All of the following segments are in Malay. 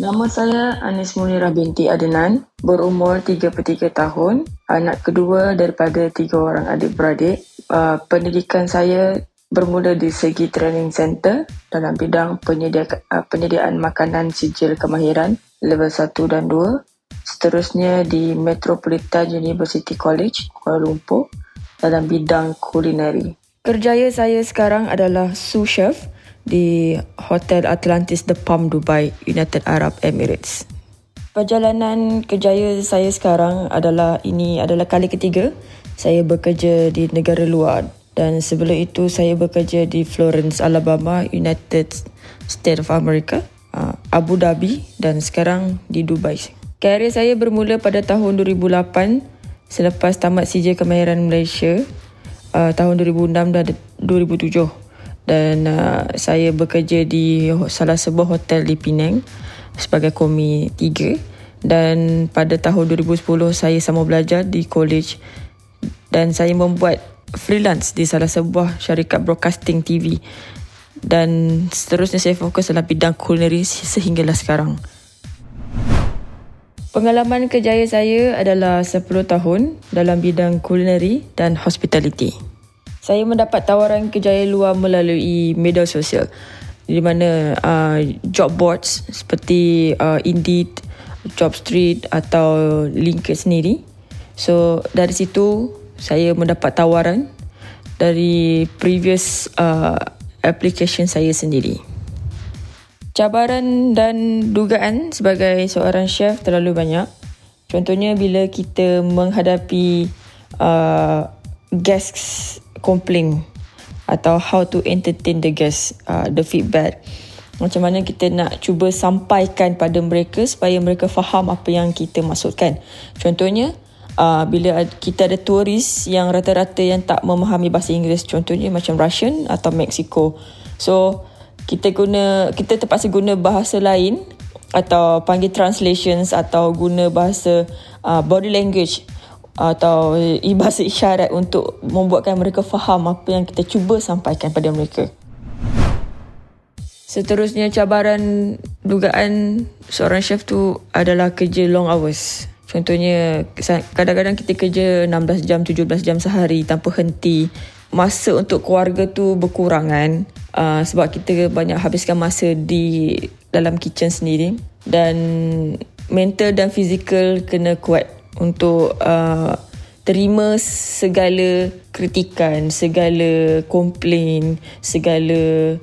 Nama saya Anis Munirah binti Adenan, berumur 33 tahun, anak kedua daripada tiga orang adik-beradik. Uh, pendidikan saya bermula di Segi Training Center dalam bidang penyedia, uh, penyediaan makanan sijil kemahiran level 1 dan 2. Seterusnya di Metropolitan University College, Kuala Lumpur dalam bidang kulineri. Kerjaya saya sekarang adalah sous chef di Hotel Atlantis The Palm Dubai, United Arab Emirates. Perjalanan kerjaya saya sekarang adalah ini adalah kali ketiga saya bekerja di negara luar dan sebelum itu saya bekerja di Florence, Alabama, United States of America, uh, Abu Dhabi dan sekarang di Dubai. Karier saya bermula pada tahun 2008 selepas tamat CJ Kemahiran Malaysia uh, tahun 2006 dan 2007 dan uh, saya bekerja di salah sebuah hotel di Penang sebagai komi 3 dan pada tahun 2010 saya sama belajar di college dan saya membuat freelance di salah sebuah syarikat broadcasting TV dan seterusnya saya fokus dalam bidang kulineri sehinggalah sekarang. Pengalaman kerjaya saya adalah 10 tahun dalam bidang kulineri dan hospitality. Saya mendapat tawaran kerjaya luar melalui media sosial di mana uh, job boards seperti uh, Indeed, Jobstreet atau LinkedIn sendiri. So dari situ saya mendapat tawaran dari previous uh, application saya sendiri. Cabaran dan dugaan sebagai seorang chef terlalu banyak. Contohnya bila kita menghadapi uh, guests complain atau how to entertain the guests, uh, the feedback. Macam mana kita nak cuba sampaikan pada mereka supaya mereka faham apa yang kita maksudkan. Contohnya, uh, bila kita ada turis yang rata-rata yang tak memahami bahasa Inggeris, contohnya macam Russian atau Mexico. So, kita guna kita terpaksa guna bahasa lain atau panggil translations atau guna bahasa uh, body language atau bahasa isyarat untuk membuatkan mereka faham apa yang kita cuba sampaikan pada mereka. Seterusnya cabaran dugaan seorang chef tu adalah kerja long hours. Contohnya kadang-kadang kita kerja 16 jam, 17 jam sehari tanpa henti. Masa untuk keluarga tu berkurangan uh, sebab kita banyak habiskan masa di dalam kitchen sendiri dan mental dan fizikal kena kuat untuk uh, terima segala kritikan, segala komplain, segala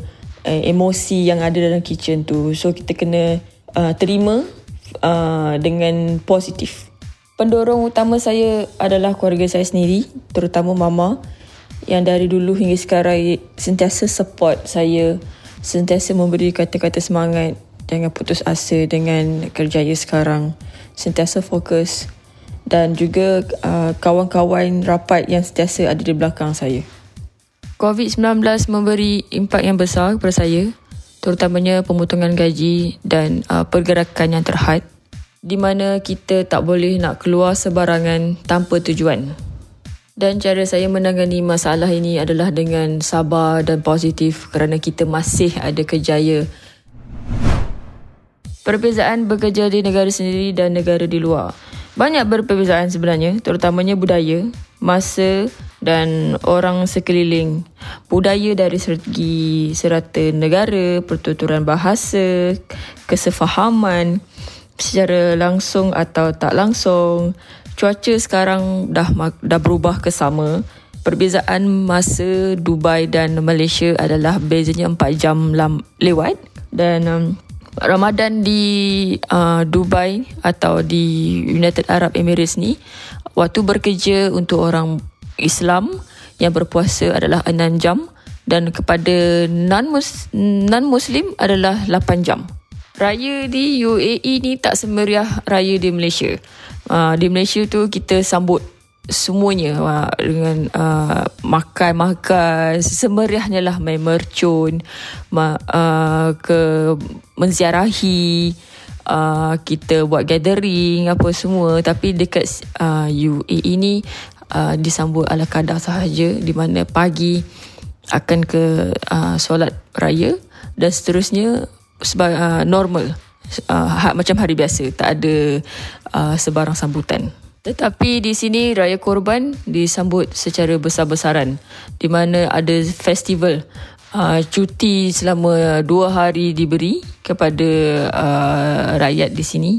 uh, emosi yang ada dalam kitchen tu. So kita kena uh, terima uh, dengan positif. Pendorong utama saya adalah keluarga saya sendiri, terutama mama yang dari dulu hingga sekarang sentiasa support saya, sentiasa memberi kata-kata semangat, jangan putus asa dengan kerjaya sekarang, sentiasa fokus dan juga uh, kawan-kawan rapat yang sentiasa ada di belakang saya. COVID-19 memberi impak yang besar kepada saya, terutamanya pemotongan gaji dan uh, pergerakan yang terhad di mana kita tak boleh nak keluar sebarangan tanpa tujuan. Dan cara saya menangani masalah ini adalah dengan sabar dan positif kerana kita masih ada kejaya. Perbezaan bekerja di negara sendiri dan negara di luar. Banyak berbezaan sebenarnya, terutamanya budaya, masa dan orang sekeliling. Budaya dari segi serata negara, pertuturan bahasa, kesefahaman secara langsung atau tak langsung, cuaca sekarang dah dah berubah ke sama. Perbezaan masa Dubai dan Malaysia adalah bezanya 4 jam lewat dan um, Ramadan di uh, Dubai atau di United Arab Emirates ni waktu bekerja untuk orang Islam yang berpuasa adalah 6 jam dan kepada non-Muslim adalah 8 jam. Raya di UAE ni tak semeriah raya di Malaysia. Uh, di Malaysia tu kita sambut semuanya uh, dengan uh, makan-makan. Semeriahnya lah main mercun ma, uh, ke menziarahi uh, kita buat gathering apa semua. Tapi dekat uh, UAE ini uh, disambut ala kadar sahaja di mana pagi akan ke uh, solat raya dan seterusnya sebab uh, normal uh, macam hari biasa. Tak ada uh, sebarang sambutan tetapi di sini Raya Korban disambut secara besar-besaran di mana ada festival uh, cuti selama dua hari diberi kepada uh, rakyat di sini.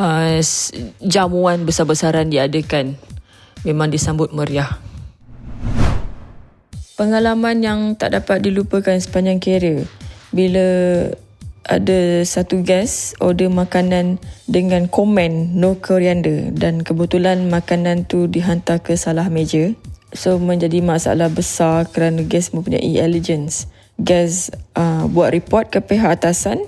Uh, jamuan besar-besaran diadakan memang disambut meriah. Pengalaman yang tak dapat dilupakan sepanjang kerja bila ada satu guest order makanan dengan komen no coriander dan kebetulan makanan tu dihantar ke salah meja. So menjadi masalah besar kerana guest mempunyai allegiance. Guest uh, buat report ke pihak atasan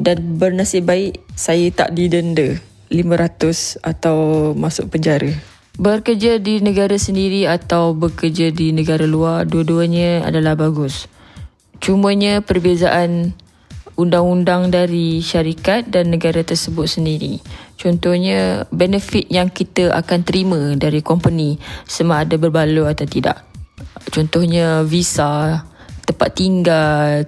dan bernasib baik saya tak didenda 500 atau masuk penjara. Bekerja di negara sendiri atau bekerja di negara luar dua-duanya adalah bagus. Cumanya perbezaan undang-undang dari syarikat dan negara tersebut sendiri. Contohnya benefit yang kita akan terima dari company sama ada berbaloi atau tidak. Contohnya visa, tempat tinggal,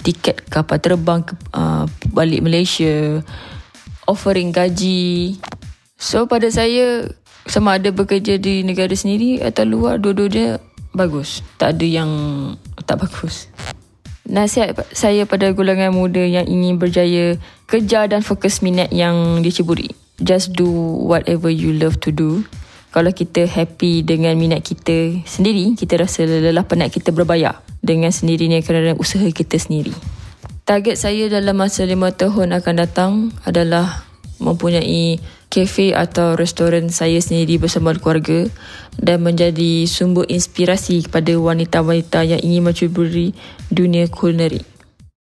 tiket kapal terbang uh, balik Malaysia, offering gaji. So pada saya sama ada bekerja di negara sendiri atau luar dua-duanya bagus. Tak ada yang tak bagus. Nasihat saya pada golongan muda yang ingin berjaya, kejar dan fokus minat yang diceburi. Just do whatever you love to do. Kalau kita happy dengan minat kita sendiri, kita rasa lelah penat kita berbayar dengan sendirinya kerana usaha kita sendiri. Target saya dalam masa lima tahun akan datang adalah mempunyai kafe atau restoran saya sendiri bersama keluarga dan menjadi sumber inspirasi kepada wanita-wanita yang ingin mencuburi dunia kulineri.